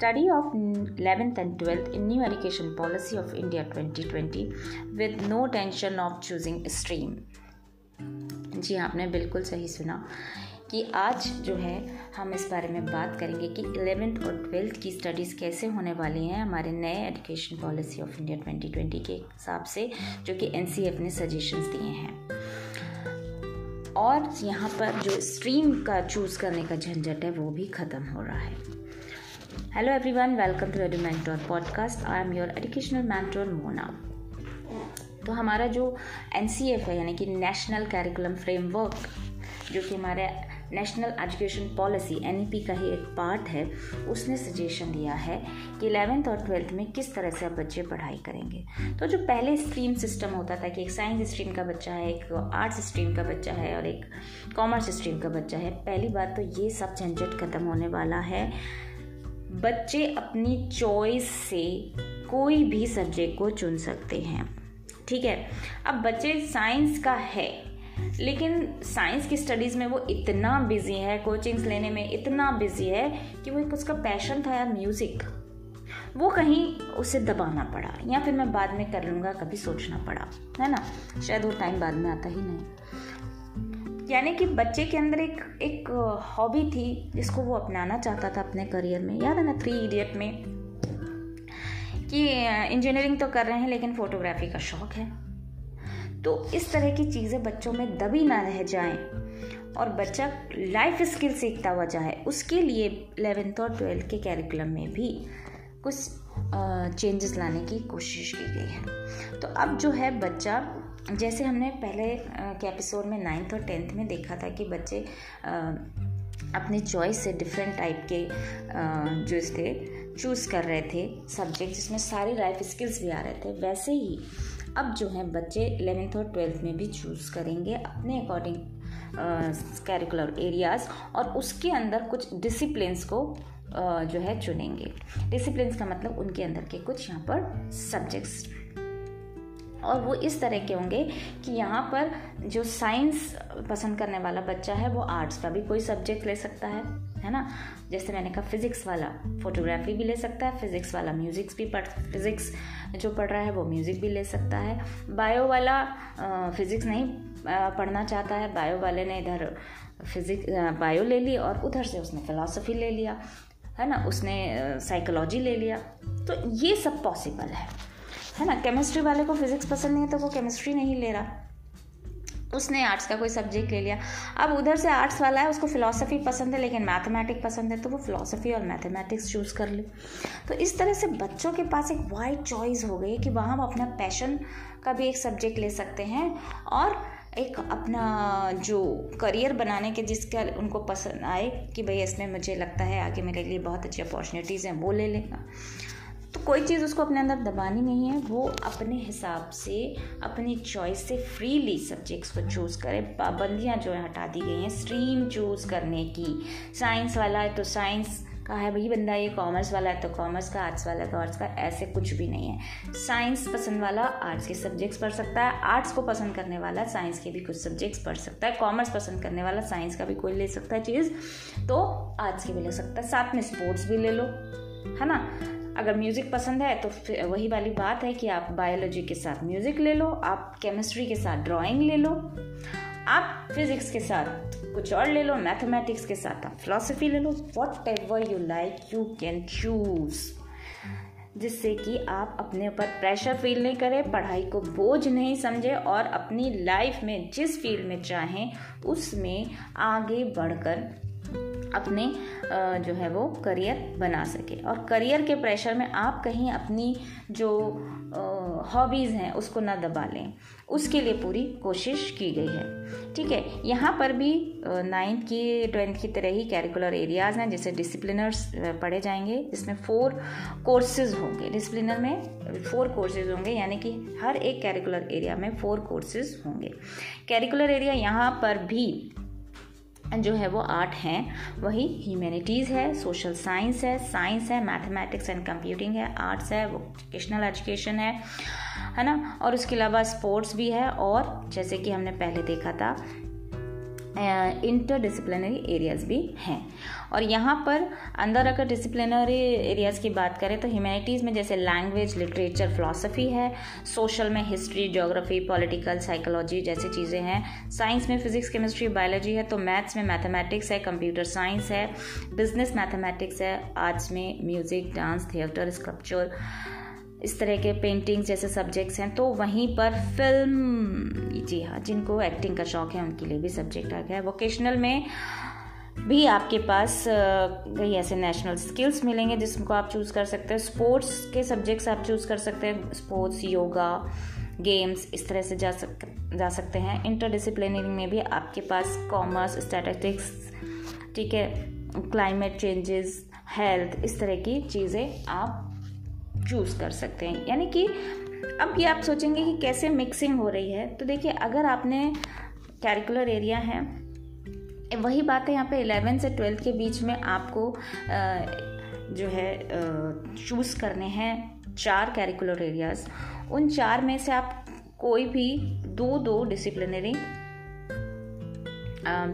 study of 11th and 12th in new education policy of India 2020 with no tension of choosing stream. जी आपने बिल्कुल सही सुना कि आज जो है, हम इस बारे में बात करेंगे कि इलेवेंथ और ट्वेल्थ की स्टडीज़ कैसे होने वाली हैं हमारे नए एजुकेशन पॉलिसी ऑफ़ इंडिया 2020 के हिसाब से, जो कि एनसीएफ ने सजेशंस दिए हैं और यहाँ पर जो स्ट्रीम का चूज़ करने का झंझट है, वो भी ख़त्म हो रहा है hello everyone welcome to Edu Mentor podcast I am your educational mentor Mona तो हमारा जो एनसीएफ है, यानी कि नेशनल कैरिकुलम फ्रेमवर्क जो कि हमारे नेशनल एजुकेशन पॉलिसी एनईपी का ही एक पार्ट है, उसने सजेशन दिया है कि इलेवेंथ और ट्वेल्थ में किस तरह से आप बच्चे पढ़ाई करेंगे। तो जो पहले स्ट्रीम सिस्टम होता था कि एक साइंस स्ट्रीम का बच्चा है, एक आर्ट्स स्ट्रीम का बच्चा है और एक कॉमर्स स्ट्रीम का बच्चा है, पहली बात तो ये सब झंझट खत्म होने वाला है। बच्चे अपनी चॉइस से कोई भी सब्जेक्ट को चुन सकते हैं। ठीक है? अब बच्चे साइंस का है, लेकिन साइंस की स्टडीज़ में वो इतना बिज़ी है कोचिंग्स लेने में इतना बिज़ी है कि वो एक उसका पैशन था यार म्यूज़िक वो कहीं उसे दबाना पड़ा, या फिर मैं बाद में कर लूँगा, कभी सोचना पड़ा, है ना? शायद वो टाइम बाद में आता ही नहीं। यानी कि बच्चे के अंदर एक एक हॉबी थी, जिसको वो अपनाना चाहता था अपने करियर में। याद है ना थ्री इडियट में? कि इंजीनियरिंग तो कर रहे हैं, लेकिन फोटोग्राफी का शौक है। तो इस तरह की चीज़ें बच्चों में दबी ना रह जाएँ, और बच्चा लाइफ स्किल सीखता हुआ जाए, उसके लिए इलेवेंथ और ट्वेल्थ के कैरिकुलम में भी कुछ चेंजेस लाने की कोशिश की गई है। तो अब जो है बच्चा जैसे हमने पहले के एपिसोड में नाइन्थ और टेंथ में देखा था कि बच्चे अपने चॉइस से डिफरेंट टाइप के जो थे चूज़ कर रहे थे सब्जेक्ट जिसमें सारे लाइफ स्किल्स भी आ रहे थे वैसे ही अब जो है बच्चे इलेवेंथ और ट्वेल्थ में भी चूज़ करेंगे अपने अकॉर्डिंग कैरिकुलर एरियाज़ और उसके अंदर कुछ डिसिप्लिनस को uh, जो है चुनेंगे। डिसिप्लिन्स का मतलब उनके अंदर के कुछ यहाँ पर सब्जेक्ट्स और वो इस तरह के होंगे कि यहाँ पर जो साइंस पसंद करने वाला बच्चा है, वो आर्ट्स का भी कोई सब्जेक्ट ले सकता है है ना? जैसे मैंने कहा, फिज़िक्स वाला फोटोग्राफी भी ले सकता है, फिज़िक्स वाला म्यूज़िक्स भी पढ़, फिज़िक्स जो पढ़ रहा है, वो म्यूज़िक भी ले सकता है। बायो वाला फिज़िक्स नहीं पढ़ना चाहता है, बायो वाले ने इधर फिज़िक्स बायो ले ली और उधर से उसने फ़िलासफ़ी ले लिया, है ना? उसने साइकोलॉजी ले लिया। तो ये सब पॉसिबल है। है ना? केमिस्ट्री वाले को फिज़िक्स पसंद नहीं है तो वो केमिस्ट्री नहीं ले रहा। उसने आर्ट्स का कोई सब्जेक्ट ले लिया। अब उधर से आर्ट्स वाला है, उसको फिलोसफी पसंद है, लेकिन मैथमेटिक्स पसंद है तो वो फिलोसफी और मैथमेटिक्स चूज़ कर ले। तो इस तरह से बच्चों के पास एक वाइड चॉइस हो गई कि वहाँ अपना पैशन का भी एक सब्जेक्ट ले सकते हैं और एक अपना जो करियर बनाने के जिसका उनको पसंद आए कि भाई इसमें मुझे लगता है आगे मेरे लिए बहुत अच्छी अपॉर्चुनिटीज़ हैं, वो ले लेगा तो कोई चीज़ उसको अपने अंदर दबानी नहीं है, वो अपने हिसाब से, अपनी चॉइस से फ्रीली सब्जेक्ट्स को चूज़ करे। पाबंदियाँ जो है, हटा दी गई हैं स्ट्रीम चूज़ करने की। साइंस वाला है तो साइंस का है वही बंदा, ये कॉमर्स वाला है तो कॉमर्स का आर्ट्स वाला तो आर्ट्स का, ऐसे कुछ भी नहीं है। साइंस पसंद वाला आर्ट्स के सब्जेक्ट्स पढ़ सकता है आर्ट्स को पसंद करने वाला साइंस के भी कुछ सब्जेक्ट्स पढ़ सकता है कॉमर्स पसंद करने वाला साइंस का भी कोई ले सकता है चीज़ तो आर्ट्स के भी ले सकता है, साथ में स्पोर्ट्स भी ले लो, है ना? अगर म्यूज़िक पसंद है तो वही वाली बात है कि आप बायोलॉजी के साथ म्यूज़िक ले लो, आप केमिस्ट्री के साथ ड्राइंग ले लो, आप फिज़िक्स के साथ कुछ और ले लो मैथमेटिक्स के साथ आप फिलोसफी ले लो whatever you like you can choose जिससे कि आप अपने ऊपर प्रेशर फील नहीं करें, पढ़ाई को बोझ नहीं समझें और अपनी लाइफ में जिस फ़ील्ड में चाहें, उसमें आगे बढ़कर अपने जो है वो करियर बना सके। और करियर के प्रेशर में आप कहीं अपनी जो हॉबीज़ हैं, उसको ना दबा लें। उसके लिए पूरी कोशिश की गई है। ठीक है? यहाँ पर भी नाइन्थ की ट्वेल्थ की तरह ही कैरिकुलर एरियाज़ हैं, जैसे डिसिप्लिनर्स पढ़े जाएँगे। इसमें फोर कोर्सेज होंगे। डिसिप्लिनर में फोर कोर्सेज होंगे, यानी कि हर एक कैरिकुलर एरिया में फोर कोर्सेज होंगे। कैरिकुलर एरिया यहाँ पर भी जो है वो आर्ट हैं, वही ह्यूमैनिटीज़ है सोशल साइंस है साइंस है मैथमेटिक्स एंड कंप्यूटिंग है आर्ट्स है वोकेशनल एजुकेशन है है ना? और उसके अलावा स्पोर्ट्स भी है और जैसे कि हमने पहले देखा था इंटर डिसिप्लिनरी एरियाज़ भी हैं। और यहाँ पर अंदर अगर डिसिप्लिनरी एरियाज़ की बात करें तो ह्यूमैनिटीज़ में जैसे लैंग्वेज लिटरेचर फिलासफी है। सोशल में हिस्ट्री जोग्राफी पॉलिटिकल साइकोलॉजी जैसी चीज़ें हैं। साइंस में फिजिक्स केमिस्ट्री बायोलॉजी है तो मैथ्स में मैथमेटिक्स है कंप्यूटर साइंस है। बिज़नेस मैथमेटिक्स है आर्ट्स में म्यूज़िक डांस थिएटर स्कल्पचर इस तरह के पेंटिंग्स जैसे सब्जेक्ट्स हैं तो वहीं पर फ़िल्म जी हाँ जिनको एक्टिंग का शौक है, उनके लिए भी सब्जेक्ट आ गया है। वोकेशनल में भी आपके पास कई ऐसे नेशनल स्किल्स मिलेंगे जिसको आप चूज़ कर सकते हैं। स्पोर्ट्स के सब्जेक्ट्स आप चूज़ कर सकते हैं। स्पोर्ट्स योगा गेम्स इस तरह से जा सक, जा सकते हैं। इंटरडिसिप्लिनरी में भी आपके पास कॉमर्स स्टैटिस्टिक्स ठीक है क्लाइमेट चेंजेस हेल्थ इस तरह की चीज़ें आप चूज़ कर सकते हैं। यानी कि अब ये आप सोचेंगे कि कैसे मिक्सिंग हो रही है। तो देखिए, अगर आपने कैरिकुलर एरिया है, वही बात है यहाँ पे इलेवेंथ से ट्वेल्थ के बीच में आपको जो है चूज़ करने हैं चार कैरिकुलर एरियाज़ उन चार में से आप कोई भी दो दो डिसिप्लिनरी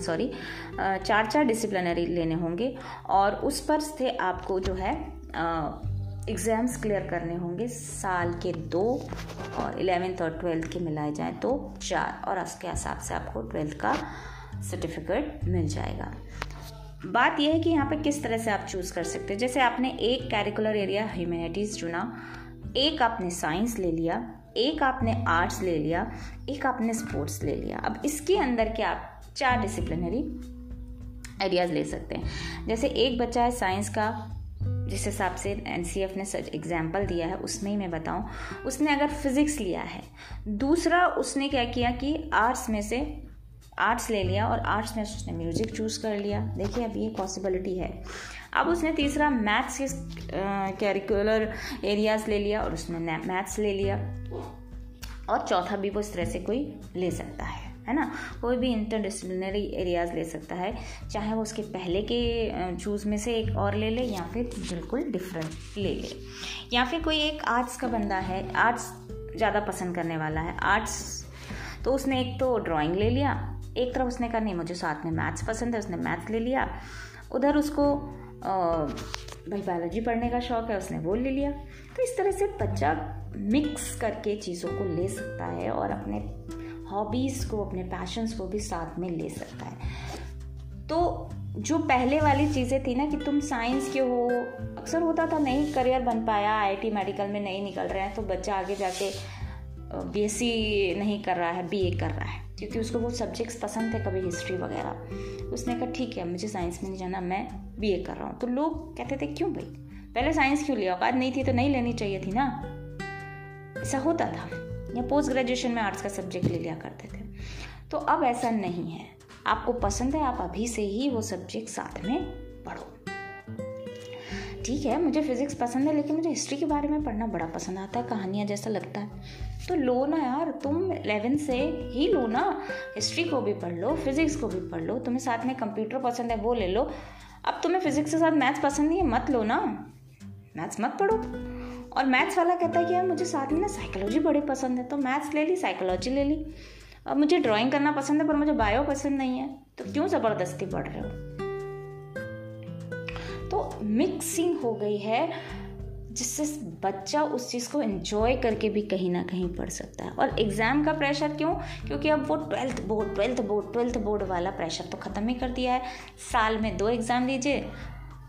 सॉरी चार चार डिसिप्लिनरी लेने होंगे। और उस पर से आपको जो है एग्ज़ाम्स क्लियर करने होंगे साल के दो और इलेवेंथ और ट्वेल्थ के मिलाए जाएँ तो चार और उसके हिसाब से आपको ट्वेल्थ का सर्टिफिकेट मिल जाएगा। बात यह है कि यहाँ पे किस तरह से आप चूज़ कर सकते हैं। जैसे आपने एक कैरिकुलर एरिया ह्यूमैनिटीज़ चुना, एक आपने साइंस ले लिया, एक आपने आर्ट्स ले लिया, एक आपने स्पोर्ट्स ले लिया। अब इसके अंदर के आप चार डिसिप्लिनरी एरियाज़ ले सकते हैं। जैसे एक बच्चा है साइंस का जिस हिसाब से एनसीएफ ने एग्ज़ाम्पल दिया है, उसमें ही मैं बताऊँ, उसने अगर फिज़िक्स लिया है, दूसरा उसने क्या किया कि आर्ट्स में से आर्ट्स ले लिया और आर्ट्स में उसने म्यूज़िक चूज़ कर लिया। देखिए अब ये पॉसिबिलिटी है। अब उसने तीसरा मैथ्स के कैरिकुलर एरियाज़ ले लिया और उसने मैथ्स ले लिया और चौथा भी वो इस तरह से कोई ले सकता है। है ना? कोई भी इंटर इंटरडिसिप्लिनरी एरियाज़ ले सकता है, चाहे वो उसके पहले के चूज़ में से एक और ले ले या फिर बिल्कुल डिफरेंट ले ले। या फिर कोई एक आर्ट्स का बंदा है आर्ट्स ज़्यादा पसंद करने वाला है आर्ट्स तो उसने एक तो ड्राइंग ले लिया, एक तरफ़ उसने कहा, नहीं, मुझे साथ में मैथ्स पसंद है उसने मैथ्स ले लिया। उधर उसको भाई बायोलॉजी पढ़ने का शौक है, उसने वो ले लिया। तो इस तरह से बच्चा मिक्स करके चीज़ों को ले सकता है और अपने हॉबीज़ को, अपने पैशंस को भी साथ में ले सकता है। तो जो पहले वाली चीज़ें थी ना कि तुम साइंस के हो, अक्सर होता था नहीं, करियर बन पाया आईआईटी मेडिकल में नहीं निकल रहे हैं तो बच्चा आगे जाके बीएससी नहीं कर रहा है बीए कर रहा है, क्योंकि उसको वो सब्जेक्ट्स पसंद थे कभी हिस्ट्री वगैरह। उसने कहा, ठीक है, मुझे साइंस में नहीं जाना, मैं बीए कर रहा हूँ। तो लोग कहते थे, क्यों भाई? पहले साइंस क्यों लिया? नहीं थी तो नहीं लेनी चाहिए थी ना? ऐसा होता था। या पोस्ट ग्रेजुएशन में आर्ट्स का सब्जेक्ट ले लिया करते थे। तो अब ऐसा नहीं है। आपको पसंद है, आप अभी से ही वो सब्जेक्ट साथ में पढ़ो। ठीक है, मुझे फिज़िक्स पसंद है, लेकिन मुझे हिस्ट्री के बारे में पढ़ना बड़ा पसंद आता है, कहानियाँ जैसा लगता है। तो लो ना यार, तुम इलेवेंथ से ही लो ना। हिस्ट्री को भी पढ़ लो फिज़िक्स को भी पढ़ लो, तुम्हें साथ में कंप्यूटर पसंद है, वो ले लो। अब तुम्हें फिज़िक्स के साथ मैथ्स पसंद नहीं है, मत लो ना। मैथ्स मत पढ़ो। और मैथ्स वाला कहता है कि यार मुझे साथ में ना साइकोलॉजी बड़ी पसंद है तो मैथ्स ले ली साइकोलॉजी ले ली। अब मुझे ड्राइंग करना पसंद है, पर मुझे बायो पसंद नहीं है तो क्यों ज़बरदस्ती पढ़ रहे हो? तो मिक्सिंग हो गई है, जिससे बच्चा उस चीज़ को एंजॉय करके भी कहीं ना कहीं पढ़ सकता है। और एग्ज़ाम का प्रेशर क्यों? क्योंकि अब वो twelfth board twelfth board twelfth board वाला प्रेशर तो ख़त्म ही कर दिया है। साल में दो एग्ज़ाम दीजिए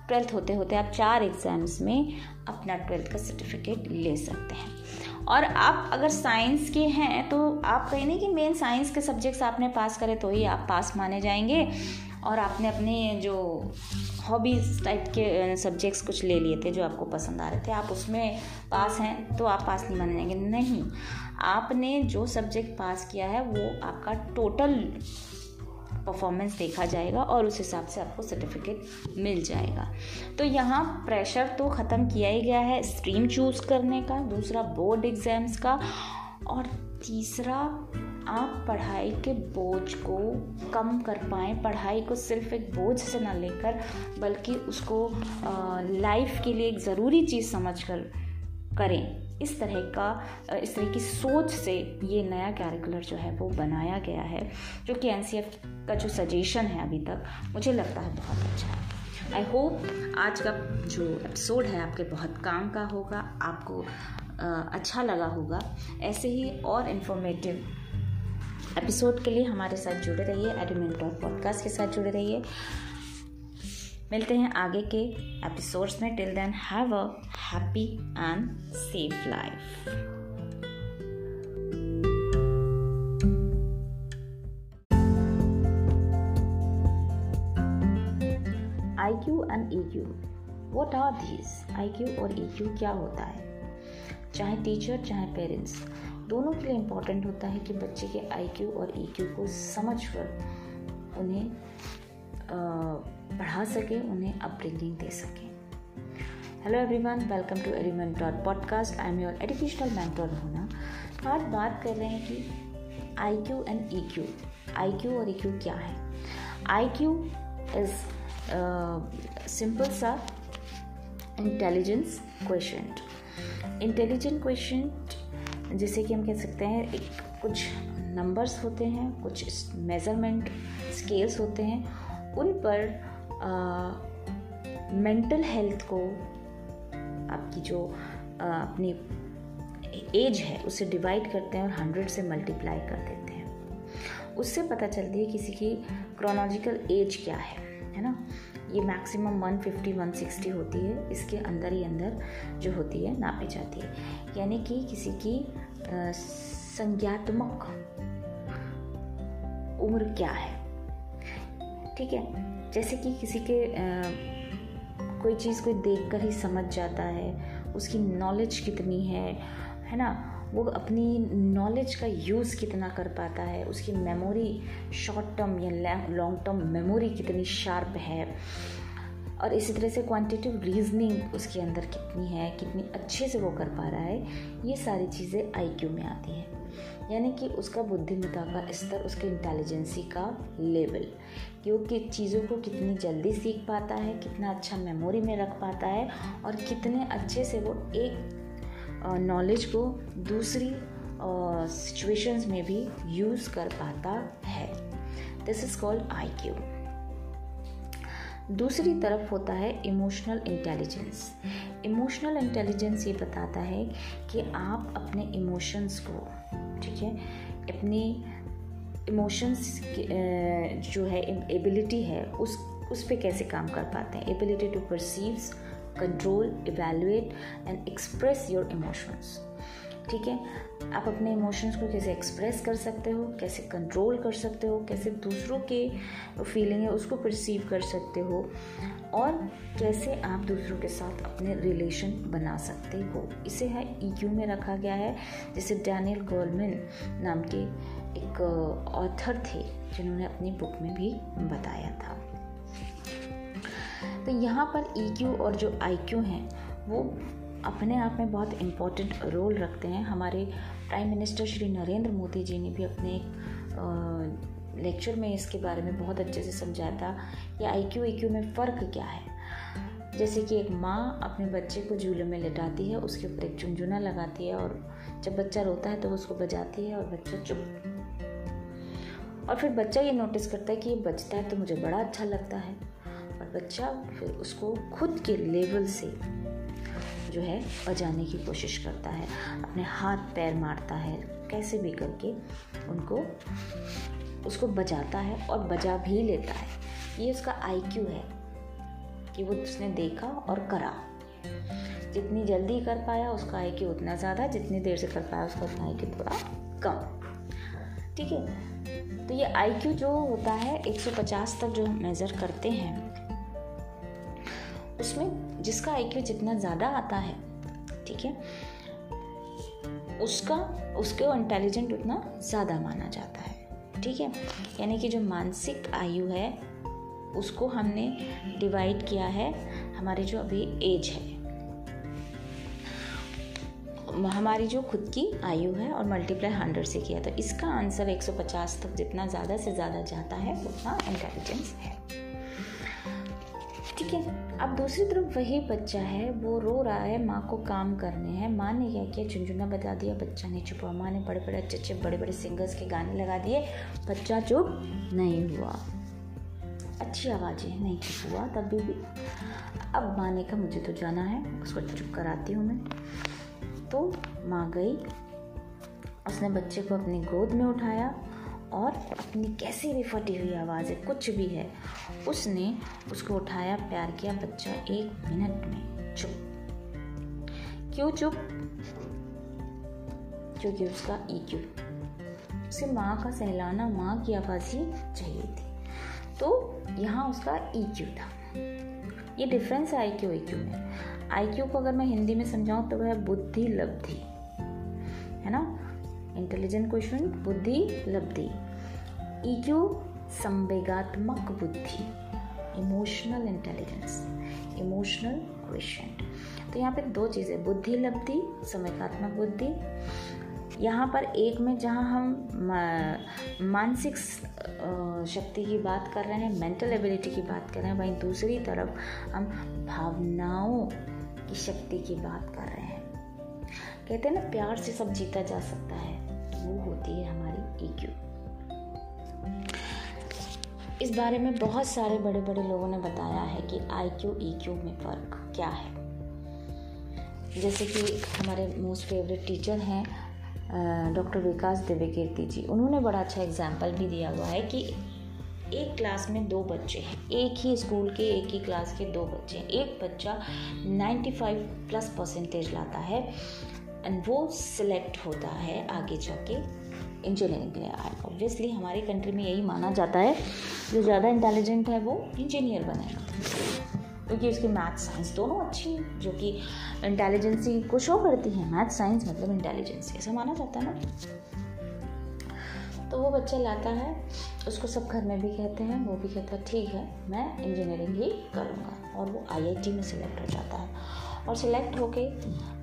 ट्वेल्थ होते होते आप चार एग्ज़ाम्स में अपना ट्वेल्थ का सर्टिफिकेट ले सकते हैं। और आप अगर साइंस के हैं तो आप कहीं नहीं कि मेन साइंस के सब्जेक्ट्स आपने पास करे तो ही आप पास माने जाएँगे। और आपने अपने जो हॉबीज़ टाइप के सब्जेक्ट्स कुछ ले लिए थे जो आपको पसंद आ रहे थे, आप उसमें पास हैं तो आप पास नहीं माने जाएँगे। नहीं, आपने जो सब्जेक्ट पास किया है, वो आपका टोटल परफॉर्मेंस देखा जाएगा और उस हिसाब से आपको सर्टिफिकेट मिल जाएगा। तो यहाँ प्रेशर तो ख़त्म किया ही गया है स्ट्रीम चूज़ करने का, दूसरा बोर्ड एग्ज़ाम्स का और तीसरा आप पढ़ाई के बोझ को कम कर पाएँ। पढ़ाई को सिर्फ़ एक बोझ से ना लेकर बल्कि उसको लाइफ के लिए एक ज़रूरी चीज़ समझ कर करें। इस तरह का इस तरह की सोच से ये नया कैरिकुलर जो है वो बनाया गया है, जो कि एनसीएफ का जो सजेशन है अभी तक, मुझे लगता है बहुत अच्छा है। आई होप आज का जो एपिसोड है आपके बहुत काम का होगा, आपको अच्छा लगा होगा। ऐसे ही और इन्फॉर्मेटिव एपिसोड के लिए हमारे साथ जुड़े रहिए एडमिन पॉडकास्ट के साथ जुड़े रहिए। मिलते हैं आगे के एपिसोड्स में. Till then have a happy and safe life IQ and EQ what are these? IQ और EQ क्या होता है? चाहे टीचर चाहे पेरेंट्स दोनों के लिए इंपॉर्टेंट होता है कि बच्चे के IQ और EQ को समझ कर उन्हें पढ़ा सकें, उन्हें अपब्रिंगिंग दे सकें। Hello everyone welcome to edumentor dot podcast I am your educational mentor होना आज बात कर रहे हैं कि I Q and E Q I Q और ई क्यू क्या है? आई क्यू इज़ सिंपल सा इंटेलिजेंस क्वेश्चन इंटेलिजेंट क्वेश्चन जैसे कि हम कह सकते हैं, एक कुछ नंबर्स होते हैं, कुछ मेज़रमेंट स्केल्स होते हैं उन पर मेंटल हेल्थ को आपकी जो आ, अपनी एज है उसे डिवाइड करते हैं और हंड्रेड से मल्टीप्लाई कर देते हैं। उससे पता चलती है किसी की क्रोनोलॉजिकल एज क्या है है ना? ये मैक्सिमम 150 160 होती है इसके अंदर ही अंदर जो होती है नापी जाती है। यानी कि किसी की संज्ञात्मक उम्र क्या है? ठीक है? जैसे कि किसी के आ, कोई चीज़ कोई देख कर ही समझ जाता है उसकी नॉलेज कितनी है है ना? वो अपनी नॉलेज का यूज़ कितना कर पाता है उसकी मेमोरी शॉर्ट टर्म या लॉन्ग टर्म मेमोरी कितनी शार्प है। और इसी तरह से क्वांटिटिव रीजनिंग उसके अंदर कितनी है, कितनी अच्छे से वो कर पा रहा है, ये सारी चीज़ें आईक्यू में आती हैं। यानी कि उसका बुद्धिमत्ता का स्तर, उसके इंटेलिजेंसी का लेवल कि वो कि चीज़ों को कितनी जल्दी सीख पाता है, कितना अच्छा मेमोरी में रख पाता है और कितने अच्छे से वो एक नॉलेज को दूसरी सिचुएशंस में भी यूज़ कर पाता है। This is called I Q दूसरी तरफ़ होता है इमोशनल इंटेलिजेंस इमोशनल इंटेलिजेंस ये बताता है कि आप अपने इमोशंस को, ठीक है, अपनी इमोशंस जो है एबिलिटी है, उस उस पर कैसे काम कर पाते हैं? Ability to perceives control evaluate and express your emotions ठीक है? आप अपने इमोशंस को कैसे एक्सप्रेस कर सकते हो, कैसे कंट्रोल कर सकते हो, कैसे दूसरों के फीलिंग है उसको परसीव कर सकते हो और कैसे आप दूसरों के साथ अपने रिलेशन बना सकते हो। इसे है ईक्यू में रखा गया है, जैसे डैनियल गोलमिन नाम के एक ऑथर थे, जिन्होंने अपनी बुक में भी बताया था। तो यहाँ पर ईक्यू और जो आई हैं, वो अपने आप में बहुत इम्पोर्टेंट रोल रखते हैं। हमारे प्राइम मिनिस्टर श्री नरेंद्र मोदी जी ने भी अपने एक लेक्चर में इसके बारे में बहुत अच्छे से समझाया था कि आई क्यू क्यू में फ़र्क क्या है। जैसे कि एक माँ अपने बच्चे को झूले में लिटाती है, उसके ऊपर एक चुनचुना लगाती है और जब बच्चा रोता है तो उसको बजाती है और बच्चा चुप। और फिर बच्चा ये नोटिस करता है कि ये बजता है तो मुझे बड़ा अच्छा लगता है। और बच्चा फिर उसको खुद के लेवल से जो है बजाने की कोशिश करता है, अपने हाथ पैर मारता है, कैसे भी करके उनको, उसको बजाता है और बजा भी लेता है। ये उसका आईक्यू है कि वो उसने देखा और करा। जितनी जल्दी कर पाया उसका आई क्यू उतना ज़्यादा, जितनी देर से कर पाया उसका उतना आई क्यू थोड़ा कम। ठीक है? तो ये आई क्यू जो होता है 150 तक जो मेज़र करते हैं उसमें जिसका आई जितना ज़्यादा आता है, ठीक है, उसका, उसके इंटेलिजेंट उतना ज़्यादा माना जाता है, ठीक है। यानी कि जो मानसिक आयु है, उसको हमने डिवाइड किया है, हमारी जो अभी एज है। हमारी जो खुद की आयु है और मल्टीप्लाई हंड्रेड से किया तो इसका आंसर 150 तक जितना ज़्यादा से ज़्यादा जाता है, उतना इंटेलिजेंस है। ठीक है अब दूसरी तरफ़ वही बच्चा है वो रो रहा है माँ को काम करने हैं। माँ ने क्या किया? झुंझुना बता दिया बच्चा नहीं चुप हुआ माँ ने बड़े बड़े अच्छे अच्छे बड़े बड़े सिंगर्स के गाने लगा दिए। बच्चा चुप नहीं हुआ। अच्छी आवाज़ें नहीं चुप हुआ तब भी, भी। अब माँ ने कहा मुझे तो जाना है उसको चुप कराती हूँ मैं। तो माँ गई। उसने बच्चे को अपनी गोद में उठाया। और अपनी कैसी भी फटी हुई आवाज़ है कुछ भी है। उसने उसको उठाया, प्यार किया, बच्चा एक मिनट में चुप। क्यों चुप? क्योंकि उसका ईक्यू उसे माँ का सहलाना माँ की आवाज़ ही चाहिए थी। तो यहाँ उसका ईक्यू था। ये डिफरेंस है आई क्यू आई क्यू में। आई क्यू को अगर मैं हिंदी में समझाऊँ तो वह बुद्धि लब्धि इंटेलिजेंट क्वेश्चन बुद्धि, लब्धि। ईक्यू संवेगात्मक बुद्धि। इमोशनल इंटेलिजेंस इमोशनल क्वेश्चन तो यहाँ पे दो चीज़ें, बुद्धि, लब्धि, संवेगात्मक बुद्धि। यहाँ पर एक में जहाँ हम मानसिक शक्ति की बात कर रहे हैं मेंटल एबिलिटी की बात कर रहे हैं, वहीं दूसरी तरफ़ हम भावनाओं की शक्ति की बात कर रहे हैं। कहते हैं ना, प्यार से सब जीता जा सकता है। वो होती है हमारी ईक्यू इस बारे में बहुत सारे बड़े बड़े लोगों ने बताया है कि आई क्यू ई क्यू में फ़र्क क्या है। जैसे कि हमारे मोस्ट फेवरेट टीचर हैं डॉक्टर विकास दिव्यकीर्ति जी। उन्होंने बड़ा अच्छा एग्ज़ाम्पल भी दिया हुआ है कि एक क्लास में दो बच्चे हैं। एक ही स्कूल के, एक ही क्लास के दो बच्चे हैं। एक बच्चा 95 प्लस परसेंटेज लाता है। एंड वो सिलेक्ट होता है आगे जाके इंजीनियरिंग के लिए। ऑब्वियसली हमारे कंट्री में यही माना जाता है, जो ज़्यादा इंटेलिजेंट है वो इंजीनियर बनेगा। क्योंकि उसकी मैथ साइंस दोनों अच्छी हैं, जो कि इंटेलिजेंसी को शो करती है। मैथ साइंस मतलब इंटेलिजेंसी ऐसा माना जाता है ना। तो वो बच्चा लाता है, उसको सब घर में भी कहते हैं, वो भी कहता है, ठीक है, मैं इंजीनियरिंग ही करूँगा। और वो आईआईटी में सिलेक्ट हो जाता है। और सिलेक्ट होके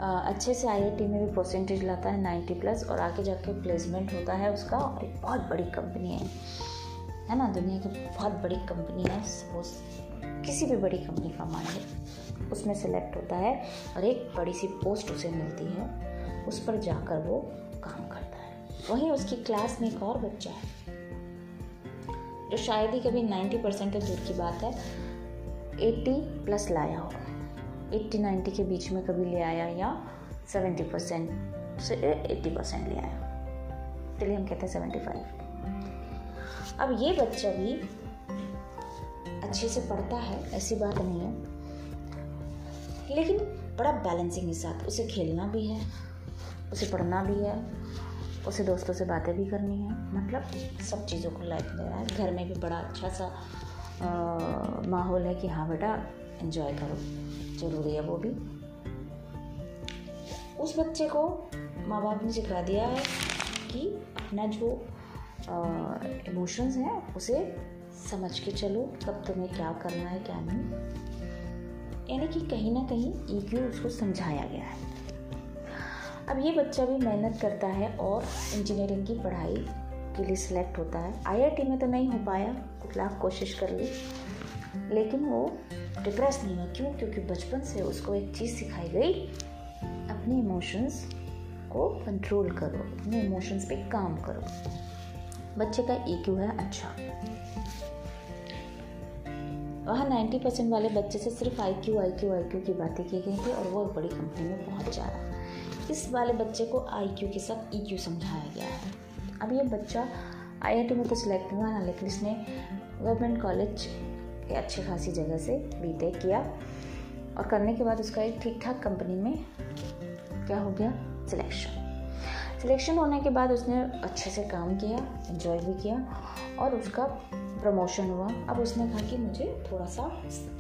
अच्छे से आईआईटी में भी परसेंटेज लाता है नाइन्टी प्लस और आगे जाके प्लेसमेंट होता है उसका। और एक बहुत बड़ी कंपनी है। है ना? दुनिया की बहुत बड़ी कंपनी है। सपोज़ किसी भी बड़ी कंपनी का ले उसमें सेलेक्ट होता है और एक बड़ी सी पोस्ट उसे मिलती है। उस पर जाकर वो काम करता है। वहीं उसकी क्लास में एक और बच्चा है, जो शायद ही कभी 90 परसेंट दूर की बात है 80 प्लस लाया हो एट्टी नाइन्टी के बीच में कभी ले आया या सेवेंटी परसेंट? से एट्टी परसेंट ले आया। चलिए हम कहते हैं सेवेंटी फाइव। अब ये बच्चा भी अच्छे से पढ़ता है, ऐसी बात नहीं है। लेकिन बड़ा बैलेंसिंग के साथ उसे खेलना भी है, उसे पढ़ना भी है, उसे दोस्तों से बातें भी करनी है। मतलब सब चीज़ों को लाइफ दे रहा है घर में भी बड़ा अच्छा सा माहौल है कि हाँ बेटा इन्जॉय करो। ज़रूरी है वो भी। उस बच्चे को माँ बाप ने सिखा दिया है कि अपना जो इमोशंस हैं, उसे समझ के चलो, कब तुम्हें क्या करना है, क्या नहीं। यानी कि कहीं ना कहीं ईक्यू उसको समझाया गया है। अब ये बच्चा भी मेहनत करता है और इंजीनियरिंग की पढ़ाई के लिए सिलेक्ट होता है। आईआईटी में तो नहीं हो पाया लाख कोशिश कर ली। लेकिन वो डिप्रेस नहीं हुआ। क्यों? क्योंकि बचपन से उसको एक चीज़ सिखाई गई, अपने इमोशंस को कंट्रोल करो, अपने इमोशंस पे काम करो। बच्चे का ई क्यू है अच्छा। वहाँ 90 परसेंट वाले बच्चे से सिर्फ़ I Q I Q I Q की बातें की गई थी और वो बड़ी कंपनी में पहुँच जा रहा इस वाले बच्चे को आई क्यू के साथ ई क्यू समझाया गया है। अब ये बच्चा आई आई टी में तो सिलेक्ट हुआ ना, लेकिन इसने गवर्नमेंट कॉलेज अच्छी खासी जगह से बीटेक किया। और करने के बाद उसका एक ठीक ठाक कंपनी में क्या हो गया? सिलेक्शन सिलेक्शन होने के बाद उसने अच्छे से काम किया इन्जॉय भी किया और उसका प्रमोशन हुआ। अब उसने कहा कि मुझे थोड़ा सा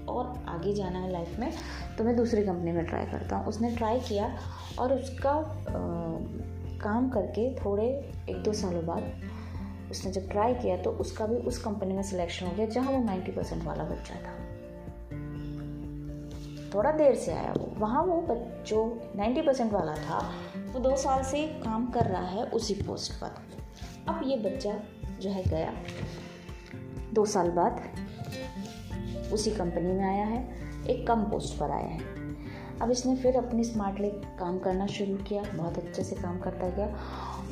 और आगे जाना है लाइफ में तो मैं दूसरी कंपनी में ट्राई करता हूँ। उसने ट्राई किया और उसका आ, काम करके थोड़े एक दो सालों बाद उसने जब ट्राई किया तो उसका भी उस कंपनी में सिलेक्शन हो गया जहाँ वो नाइन्टी परसेंट वाला बच्चा था। थोड़ा देर से आया वो। वहाँ वो जो नाइन्टी परसेंट वाला था, वो दो साल से काम कर रहा है उसी पोस्ट पर। अब ये बच्चा जो है गया, दो साल बाद उसी कंपनी में आया है, एक कम पोस्ट पर आया है। अब इसने फिर अपनी स्मार्टली काम करना शुरू किया, बहुत अच्छे से काम करता गया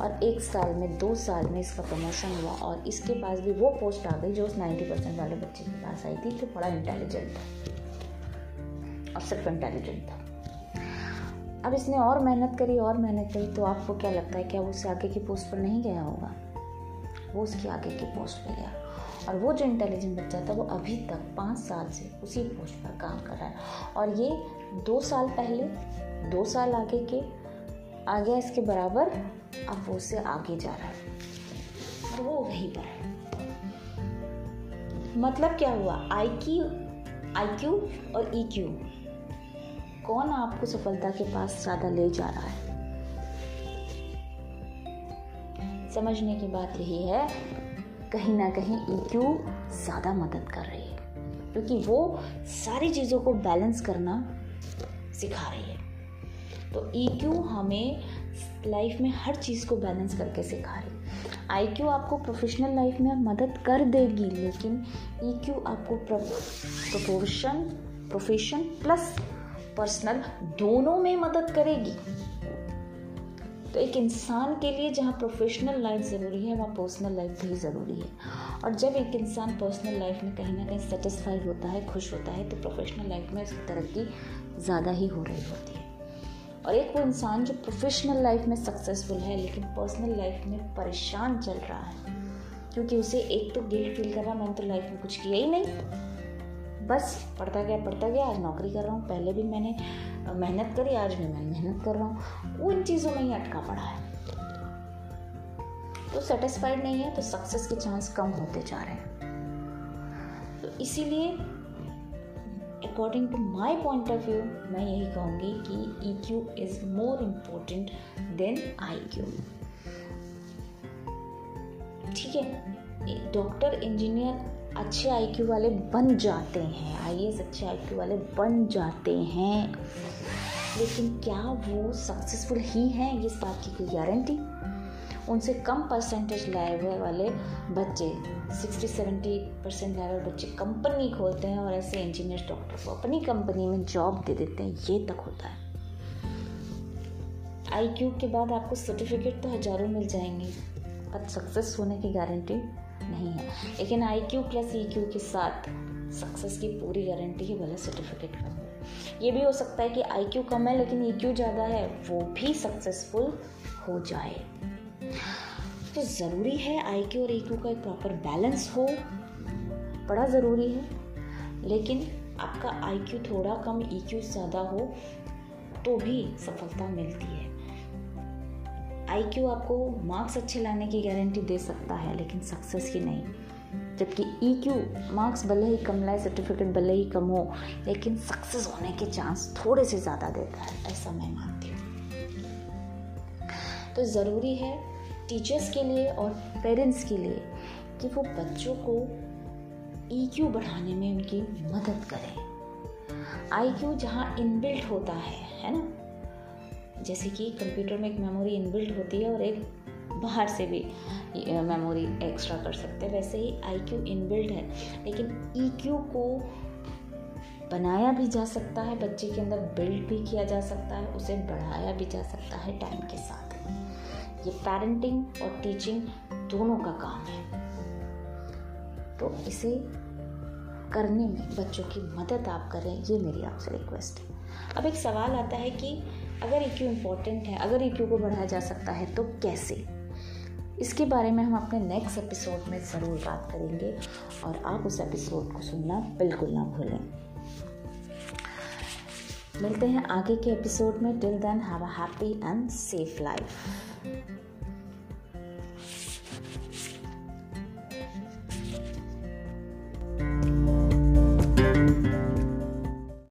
और एक साल में, दो साल में इसका प्रमोशन हुआ और इसके पास भी वो पोस्ट आ गई जो उस नाइन्टी परसेंट वाले बच्चे के पास आई थी, जो बड़ा इंटेलिजेंट था। और सिर्फ़ इंटेलिजेंट था। अब इसने और मेहनत करी, और मेहनत करी तो आपको क्या लगता है, क्या वो उससे आगे की पोस्ट पर नहीं गया होगा? वो उसकी आगे की पोस्ट पर गया। और वो जो इंटेलिजेंट बच्चा था, वो अभी तक पाँच साल से उसी पोस्ट पर काम कर रहा है। और ये दो साल पहले, दो साल आगे के, आ गया इसके बराबर अब वो उससे आगे जा रहा है। और वो वहीं पर है। मतलब क्या हुआ? आई क्यू आई क्यू और ई क्यू कौन आपको सफलता के पास ज़्यादा ले जा रहा है? समझने की बात यही है, कहीं ना कहीं ई क्यू ज़्यादा मदद कर रही है। क्योंकि वो सारी चीज़ों को बैलेंस करना सिखा रही है। तो ई क्यू हमें लाइफ में हर चीज़ को बैलेंस करके सिखा रही आई क्यू आपको प्रोफेशनल लाइफ में मदद कर देगी, लेकिन ई क्यू आपको प्रोपोर्शन प्रोफेशन प्लस पर्सनल दोनों में मदद करेगी। तो एक इंसान के लिए जहाँ प्रोफेशनल लाइफ ज़रूरी है, वहाँ पर्सनल लाइफ भी ज़रूरी है। और जब एक इंसान पर्सनल लाइफ में कहीं ना कहीं सेटिस्फाइड होता है, खुश होता है तो प्रोफेशनल लाइफ में उसकी तरक्की ज़्यादा ही हो रही होती है। और एक वो इंसान जो प्रोफेशनल लाइफ में सक्सेसफुल है, लेकिन पर्सनल लाइफ में परेशान चल रहा है। क्योंकि उसे एक तो गिल्ट फील कर रहा, मैंने तो लाइफ में कुछ किया ही नहीं। बस पढ़ता गया पढ़ता गया, आज नौकरी कर रहा हूँ। पहले भी मैंने मेहनत करी, आज भी मैं मेहनत कर रहा हूँ। इन चीज़ों में ही अटका पड़ा है। तो सेटिस्फाइड नहीं है तो सक्सेस के चांस कम होते जा रहे हैं। तो इसीलिए according to my point of view मैं यही कहूँगी कि E Q is more important than I Q ठीक है? डॉक्टर इंजीनियर अच्छे आईक्यू वाले बन जाते हैं। आई एस अच्छे आईक्यू वाले बन जाते हैं। लेकिन क्या वो सक्सेसफुल ही हैं? इस बात की कोई गारंटी उनसे कम परसेंटेज लाए हुए वाले बच्चे 60 70 परसेंट लाए हुए बच्चे कंपनी खोलते हैं और ऐसे इंजीनियर डॉक्टर को अपनी कंपनी में जॉब दे देते हैं, ये तक होता है। आई क्यू के बाद आपको सर्टिफिकेट तो हज़ारों मिल जाएँगे, पर सक्सेस होने की गारंटी नहीं है। लेकिन I Q plus E Q के साथ सक्सेस की पूरी गारंटी है भले सर्टिफिकेट हो। ये भी हो सकता है कि आई क्यू कम है, लेकिन ई क्यू ज़्यादा है, वो भी सक्सेसफुल हो जाए। तो ज़रूरी है आई क्यू और ई क्यू का एक प्रॉपर बैलेंस हो। बड़ा ज़रूरी है। लेकिन आपका आई क्यू थोड़ा कम, ई क्यू ज़्यादा हो तो भी सफलता मिलती है। आई क्यू आपको मार्क्स अच्छे लाने की गारंटी दे सकता है, लेकिन सक्सेस की नहीं। जबकि ई क्यू मार्क्स भले ही कम लाए सर्टिफिकेट भले ही कम हो, लेकिन सक्सेस होने के चांस थोड़े से ज़्यादा देता है, ऐसा मैं मानती हूँ। तो ज़रूरी है टीचर्स के लिए और पेरेंट्स के लिए कि वो बच्चों को ई क्यू बढ़ाने में उनकी मदद करें। आई क्यू जहाँ इनबिल्ट होता है है ना? जैसे कि कंप्यूटर में एक मेमोरी इनबिल्ट होती है और एक बाहर से भी मेमोरी एक्स्ट्रा कर सकते हैं। वैसे ही आई क्यू इनबिल्ट है, लेकिन ई e क्यू को बनाया भी जा सकता है, बच्चे के अंदर बिल्ड भी किया जा सकता है, उसे बढ़ाया भी जा सकता है टाइम के साथ। ये पेरेंटिंग और टीचिंग दोनों का काम है। तो इसे करने में बच्चों की मदद आप करें, ये मेरी आपसे रिक्वेस्ट है। अब एक सवाल आता है कि अगर ई क्यू इम्पोर्टेंट है, अगर ई क्यू को बढ़ाया जा सकता है तो कैसे? इसके बारे में हम अपने नेक्स्ट एपिसोड में ज़रूर बात करेंगे और आप उस एपिसोड को सुनना बिल्कुल ना भूलें। मिलते हैं आगे के एपिसोड में। Till then have a happy and safe life